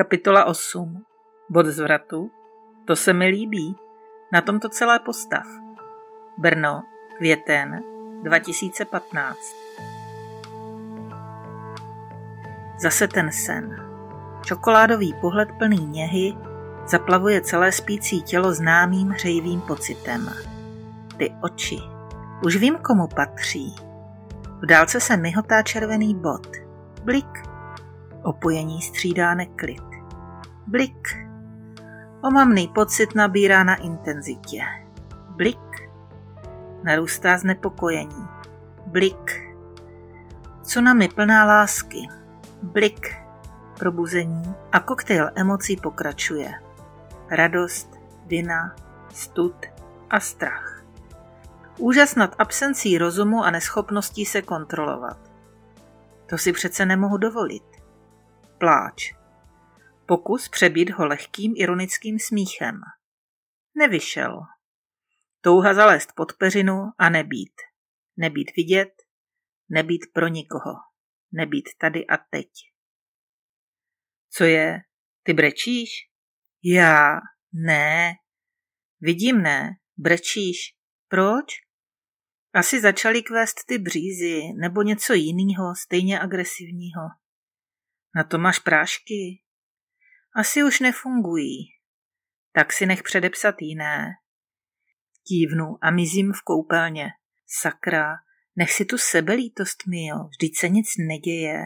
Kapitola 8. Bod zvratu. To se mi líbí. Na tomto celé postav. Brno, květen 2015. Zase ten sen. Čokoládový pohled plný něhy zaplavuje celé spící tělo známým hřejivým pocitem. Ty oči. Už vím, komu patří. V dálce se myhotá červený bod. Blik. Opojení střídá neklid. Blik. Omamný pocit nabírá na intenzitě. Blik. Narůstá znepokojení. Blik. Tsunami plná lásky. Blik. Probuzení a koktejl emocí pokračuje. Radost, vina, stud a strach. Úžas nad absencí rozumu a neschopností se kontrolovat. To si přece nemohu dovolit. Pláč. Pokus přebít ho lehkým ironickým smíchem. Nevyšel. Touha zalézt pod peřinu a nebýt. Nebýt vidět, nebýt pro nikoho. Nebýt tady a teď. Co je? Ty brečíš? Já? Ne. Vidím ne. Brečíš. Proč? Asi začaly kvést ty břízy nebo něco jiného, stejně agresivního. Na to máš prášky? Asi už nefungují. Tak si nech předepsat jiné. Kývnu a mizím v koupelně. Sakra, nech si tu sebelítost, Mio, vždyť se nic neděje.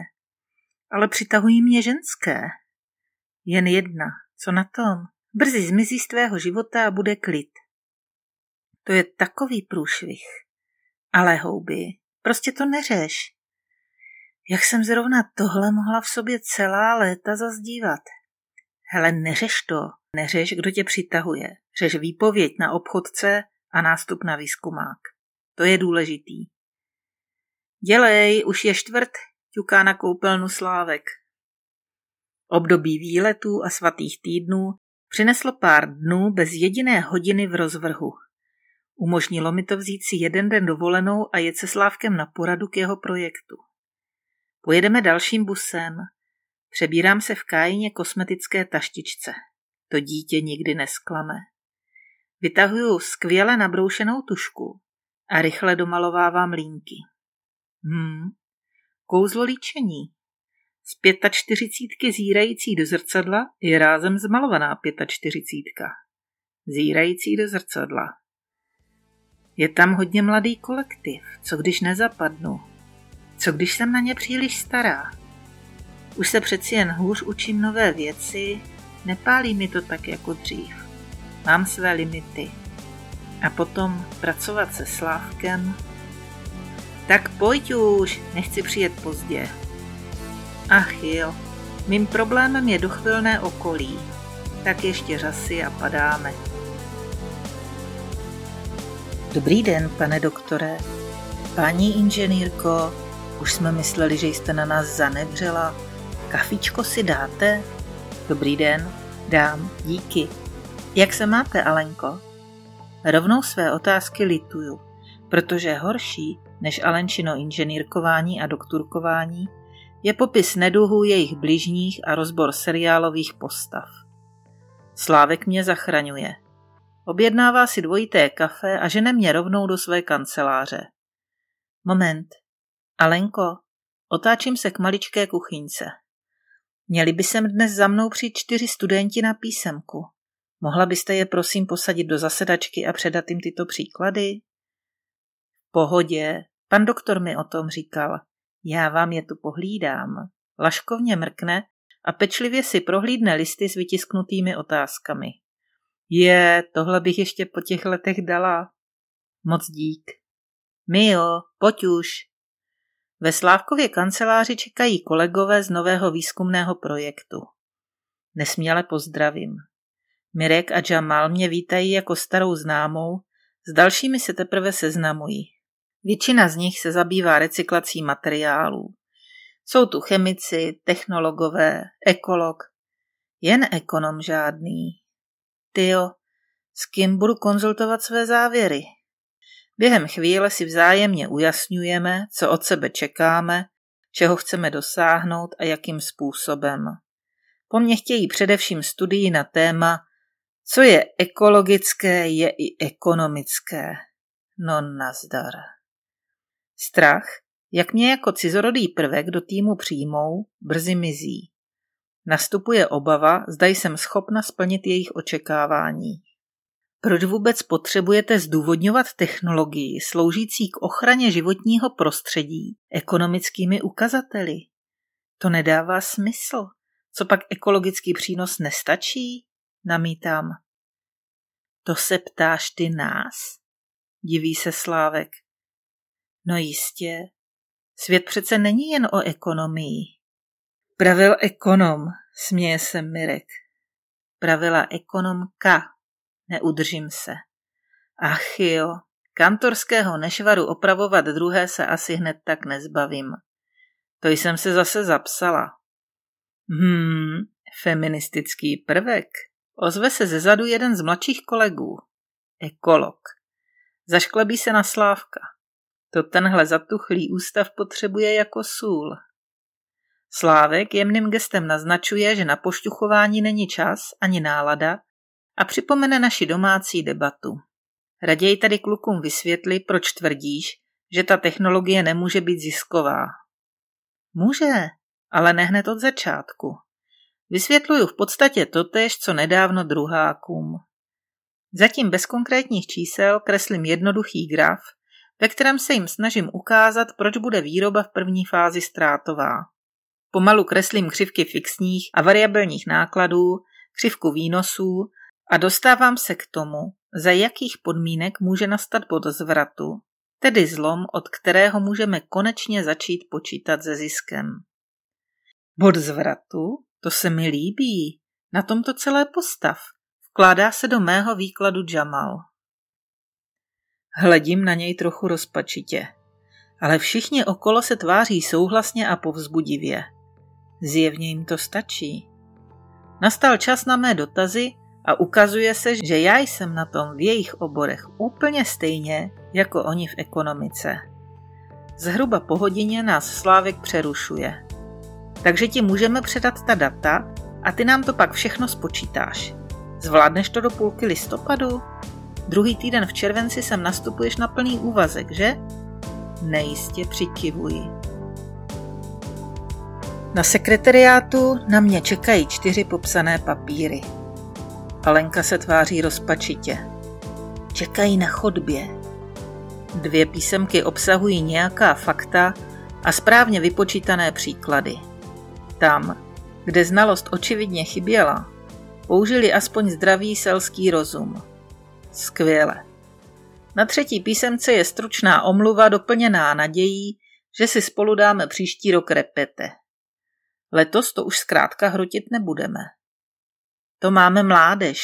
Ale přitahují mě ženské. Jen jedna, co na tom? Brzy zmizí z tvého života a bude klid. To je takový průšvih. Ale houby, prostě to neřeš. Jak jsem zrovna tohle mohla v sobě celá léta zazdívat? Hele, neřeš to. Neřeš, kdo tě přitahuje. Řeš výpověď na obchodce a nástup na výzkumák. To je důležitý. Dělej, už je čtvrt, ťuká na koupelnu Slávek. Období výletů a svatých týdnů přineslo pár dnů bez jediné hodiny v rozvrhu. Umožnilo mi to vzít si jeden den dovolenou a jet se Slávkem na poradu k jeho projektu. Pojedeme dalším busem. Přebírám se v kájině kosmetické taštičce. To dítě nikdy nesklame. Vytahuju skvěle nabroušenou tušku a rychle domalovávám línky. Hmm, kouzlo líčení. Z pětačtyřicítky zírající do zrcadla je rázem zmalovaná pětačtyřicítka. Zírající do zrcadla. Je tam hodně mladý kolektiv, co když nezapadnu? Co když jsem na ně příliš stará? Už se přeci jen hůř učím nové věci, nepálí mi to tak jako dřív. Mám své limity. A potom pracovat se Slávkem. Tak pojď už, nechci přijet pozdě. Ach jo, mým problémem je dochvilné okolí. Tak ještě řasy a padáme. Dobrý den, pane doktore. Paní inženýrko, už jsme mysleli, že jste na nás zanevřela. Kafičko si dáte? Dobrý den, dám, díky. Jak se máte, Alenko? Rovnou své otázky lituju, protože horší než Alenčino inženýrkování a doktorkování je popis neduhů jejich bližních a rozbor seriálových postav. Slávek mě zachraňuje. Objednává si dvojité kafe a žene mě rovnou do své kanceláře. Moment. Alenko, otáčím se k maličké kuchyňce. Měli by sem dnes za mnou přijít čtyři studenti na písemku. Mohla byste je prosím posadit do zasedačky a předat jim tyto příklady? Pohodě, pan doktor mi o tom říkal. Já vám je tu pohlídám. Laškovně mrkne a pečlivě si prohlídne listy s vytisknutými otázkami. Je, tohle bych ještě po těch letech dala. Moc dík. Mio, pojď už. Ve Slávkově kanceláři čekají kolegové z nového výzkumného projektu. Nesměle pozdravím. Mirek a Jamal mě vítají jako starou známou, s dalšími se teprve seznamují. Většina z nich se zabývá recyklací materiálů. Jsou tu chemici, technologové, ekolog. Jen ekonom žádný. Tyjo, s kým budu konzultovat své závěry? Během chvíle si vzájemně ujasňujeme, co od sebe čekáme, čeho chceme dosáhnout a jakým způsobem. Po mně chtějí především studii na téma, co je ekologické, je i ekonomické. No nazdar. Strach, jak mě jako cizorodý prvek do týmu přijmou, brzy mizí. Nastupuje obava, zda jsem schopna splnit jejich očekávání. Proč vůbec potřebujete zdůvodňovat technologii sloužící k ochraně životního prostředí ekonomickými ukazateli? To nedává smysl. Co pak ekologický přínos nestačí? Namítám. To se ptáš ty nás? Diví se Slávek. No jistě. Svět přece není jen o ekonomii. Pravil ekonom, směje se Mirek. Pravila ekonomka, neudržím se. Ach jo, kantorského nešvaru opravovat druhé se asi hned tak nezbavím. To jsem se zase zapsala. Hmm, feministický prvek. Ozve se zezadu jeden z mladších kolegů. Ekolog. Zašklebí se na Slávka. To tenhle zatuchlý ústav potřebuje jako sůl. Slávek jemným gestem naznačuje, že na pošťuchování není čas ani nálada a připomene naši domácí debatu. Raději tady klukům vysvětli, proč tvrdíš, že ta technologie nemůže být zisková. Může, ale ne hned od začátku. Vysvětluju v podstatě totež, co nedávno druhákům. Zatím bez konkrétních čísel kreslím jednoduchý graf, ve kterém se jim snažím ukázat, proč bude výroba v první fázi ztrátová. Pomalu kreslím křivky fixních a variabilních nákladů, křivku výnosů a dostávám se k tomu, za jakých podmínek může nastat bod zvratu, tedy zlom, od kterého můžeme konečně začít počítat se ziskem. Bod zvratu? To se mi líbí. Na tomto celé postav. Vkládá se do mého výkladu Jamal. Hledím na něj trochu rozpačitě. Ale všichni okolo se tváří souhlasně a povzbudivě. Zjevně jim to stačí. Nastal čas na mé dotazy a ukazuje se, že já jsem na tom v jejich oborech úplně stejně jako oni v ekonomice. Zhruba po hodině nás Slávek přerušuje. Takže ti můžeme předat ta data a ty nám to pak všechno spočítáš. Zvládneš to do půlky listopadu? Druhý týden v červenci sem nastupuješ na plný úvazek, že? Nejistě přikivuji. Na sekretariátu na mě čekají čtyři popsané papíry. Alenka se tváří rozpačitě. Čekají na chodbě. Dvě písemky obsahují nějaká fakta a správně vypočítané příklady. Tam, kde znalost očividně chyběla, použili aspoň zdravý selský rozum. Skvěle. Na třetí písemce je stručná omluva doplněná nadějí, že si spolu dáme příští rok repete. Letos to už zkrátka hrotit nebudeme. To máme mládež,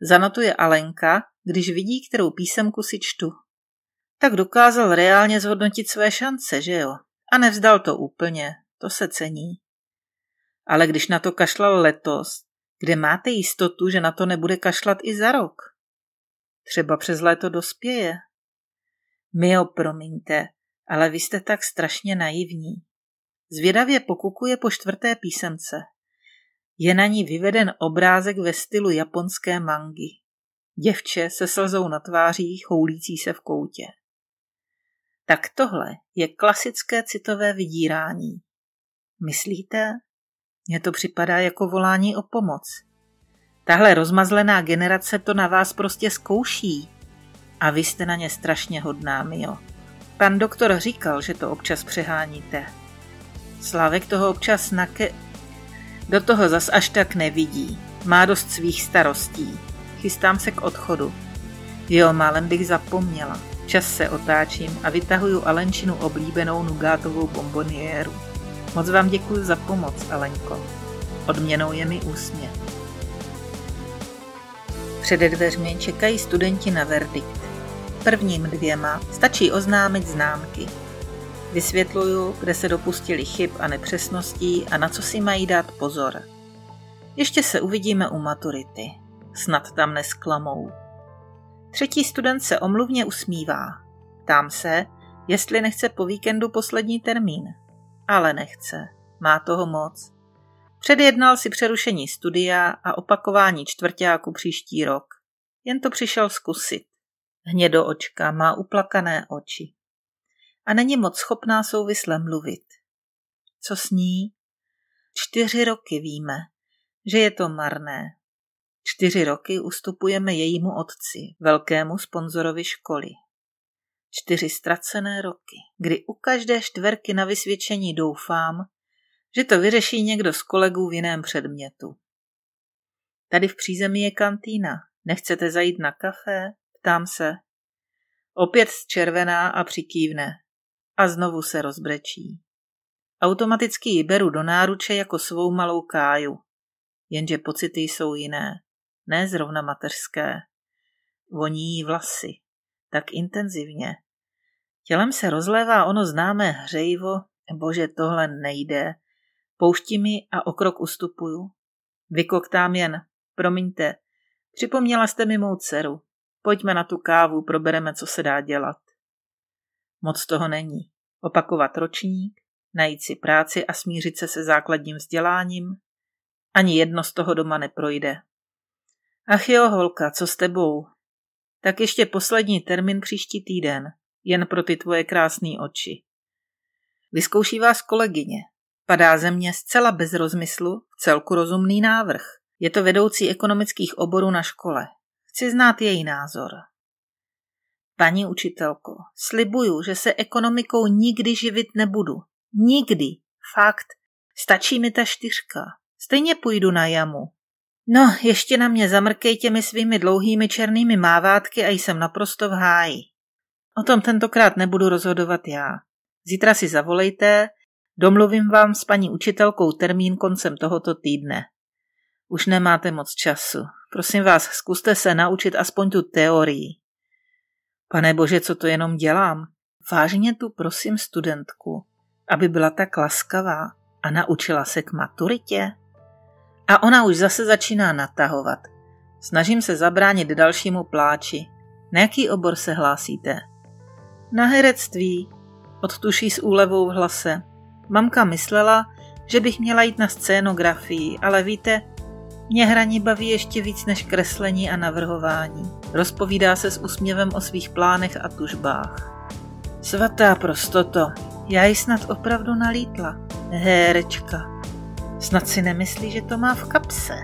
zanotuje Alenka, když vidí, kterou písemku si čtu. Tak dokázal reálně zhodnotit své šance, že jo? A nevzdal to úplně, to se cení. Ale když na to kašlal letos, kde máte jistotu, že na to nebude kašlat i za rok? Třeba přes léto dospěje. Mio, promiňte, ale vy jste tak strašně naivní. Zvědavě pokukuje po čtvrté písemce. Je na ní vyveden obrázek ve stylu japonské mangy. Děvče se slzou na tváří, choulící se v koutě. Tak tohle je klasické citové vydírání. Myslíte? Mně to připadá jako volání o pomoc. Tahle rozmazlená generace to na vás prostě zkouší. A vy jste na ně strašně hodná, Mio. Pan doktor říkal, že to občas přeháníte. Slávek toho občas nake... Do toho zas až tak nevidí. Má dost svých starostí. Chystám se k odchodu. Jo, málem bych zapomněla. Čas se otáčím a vytahuju Alenčinu oblíbenou nugátovou bomboniéru. Moc vám děkuji za pomoc, Alenko. Odměnou je mi úsměv. Přede dveřmi čekají studenti na verdikt. Prvním dvěma stačí oznámit známky. Vysvětluju, kde se dopustili chyb a nepřesností a na co si mají dát pozor. Ještě se uvidíme u maturity. Snad tam nesklamou. Třetí student se omluvně usmívá. Tam se, jestli nechce po víkendu poslední termín. Ale nechce. Má toho moc. Předjednal si přerušení studia a opakování čtvrtáku příští rok. Jen to přišel zkusit. Hnědo očka, má uplakané oči. A není moc schopná souvisle mluvit. Co s ní? Čtyři roky víme, že je to marné. Čtyři roky ustupujeme jejímu otci, velkému sponzorovi školy. Čtyři ztracené roky, kdy u každé čtverky na vysvědčení doufám, že to vyřeší někdo z kolegů v jiném předmětu. Tady v přízemí je kantýna. Nechcete zajít na kafe? Ptám se. Opět červená a přikývne. A znovu se rozbrečí. Automaticky ji beru do náruče jako svou malou káju. Jenže pocity jsou jiné. Ne zrovna mateřské. Voní jí vlasy. Tak intenzivně. Tělem se rozlévá ono známé hřejivo. Bože, tohle nejde. Pouští mi a o krok ustupuju. Vykoktám jen. Promiňte, připomněla jste mi mou dceru. Pojďme na tu kávu, probereme, co se dá dělat. Moc toho není. Opakovat ročník, najít si práci a smířit se se základním vzděláním. Ani jedno z toho doma neprojde. Ach jo, holka, co s tebou? Tak ještě poslední termín příští týden, jen pro ty tvoje krásné oči. Vyzkouší vás kolegyně. Padá ze mě zcela bez rozmyslu, celku rozumný návrh. Je to vedoucí ekonomických oborů na škole. Chci znát její názor. Paní učitelko, slibuju, že se ekonomikou nikdy živit nebudu. Nikdy. Fakt. Stačí mi ta čtyřka. Stejně půjdu na jamu. No, ještě na mě zamrkej těmi svými dlouhými černými mávátky a jsem naprosto v háji. O tom tentokrát nebudu rozhodovat já. Zítra si zavolejte, domluvím vám s paní učitelkou termín koncem tohoto týdne. Už nemáte moc času. Prosím vás, zkuste se naučit aspoň tu teorii. Pane bože, co to jenom dělám? Vážně tu prosím studentku, aby byla tak laskavá a naučila se k maturitě? A ona už zase začíná natahovat. Snažím se zabránit dalšímu pláči. Na jaký obor se hlásíte? Na herectví, odtuší s úlevou v hlase. Mamka myslela, že bych měla jít na scénografii, ale víte, mě hraní baví ještě víc než kreslení a navrhování. Rozpovídá se s úsměvem o svých plánech a tužbách. Svatá prostoto, já ji snad opravdu nalítla. Hérečka. Snad si nemyslí, že to má v kapse.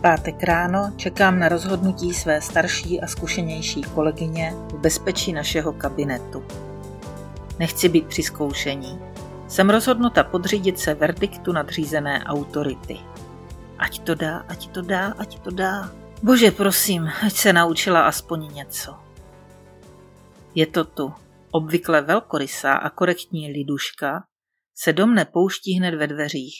Pátek ráno čekám na rozhodnutí své starší a zkušenější kolegyně v bezpečí našeho kabinetu. Nechci být při zkoušení. Jsem rozhodnuta podřídit se verdiktu nadřízené autority. Ať to dá, ať to dá, ať to dá. Bože, prosím, ať se naučila aspoň něco. Je to tu. Obvykle velkorysá a korektní liduška se dom nepouští hned ve dveřích.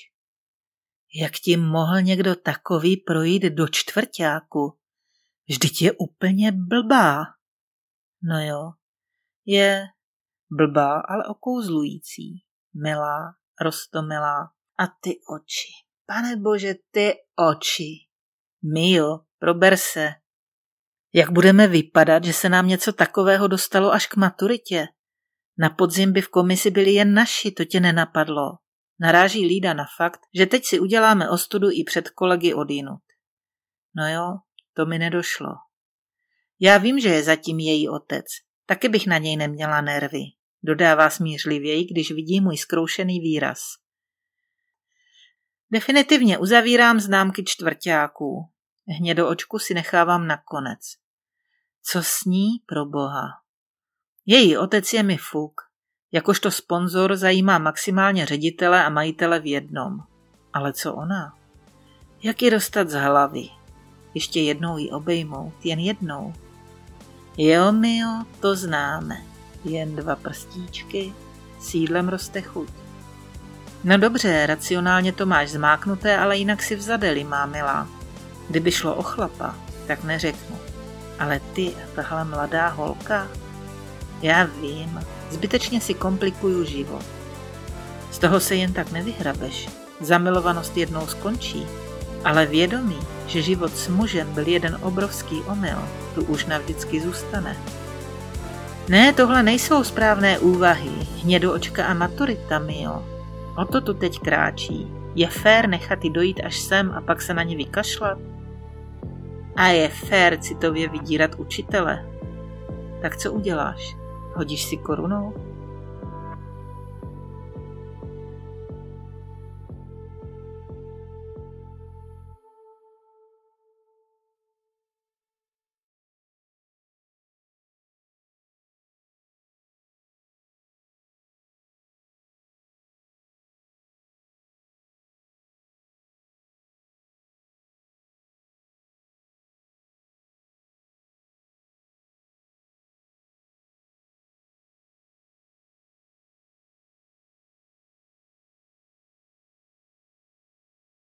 Jak ti mohl někdo takový projít do čtvrtáku? Vždyť je úplně blbá. No jo, je blbá, ale okouzlující milá, rostomilá. A ty oči. Pane bože, ty oči. Mio, prober se. Jak budeme vypadat, že se nám něco takového dostalo až k maturitě? Na podzim by v komisi byli jen naši, to tě nenapadlo. Naráží Lída na fakt, že teď si uděláme ostudu i před kolegy odinut. No jo, to mi nedošlo. Já vím, že je zatím její otec, taky bych na něj neměla nervy dodává smířlivěji, když vidí můj zkroušený výraz. Definitivně uzavírám známky čtvrtáků. Hnědo očku si nechávám nakonec. Co s ní pro boha? Její otec je mi fuk. Jakožto sponzor zajímá maximálně ředitele a majitele v jednom. Ale co ona? Jak ji dostat z hlavy? Ještě jednou ji obejmout, jen jednou. Jo, mio, to známe jen dva prstíčky, sídlem roste chuť. No dobře, racionálně to máš zmáknuté, ale jinak si vzadeli, má milá. Kdyby šlo o chlapa, tak neřeknu. Ale ty tahle mladá holka? Já vím, zbytečně si komplikuju život. Z toho se jen tak nevyhrabeš. Zamilovanost jednou skončí, ale vědomí, že život s mužem byl jeden obrovský omyl, tu už navždycky zůstane. Ne, tohle nejsou správné úvahy. Hnědo očka a maturita, mio. O to tu teď kráčí. Je fér nechat ji dojít až sem a pak se na ně vykašlat? A je fér citově vydírat učitele? Tak co uděláš? Hodíš si korunou?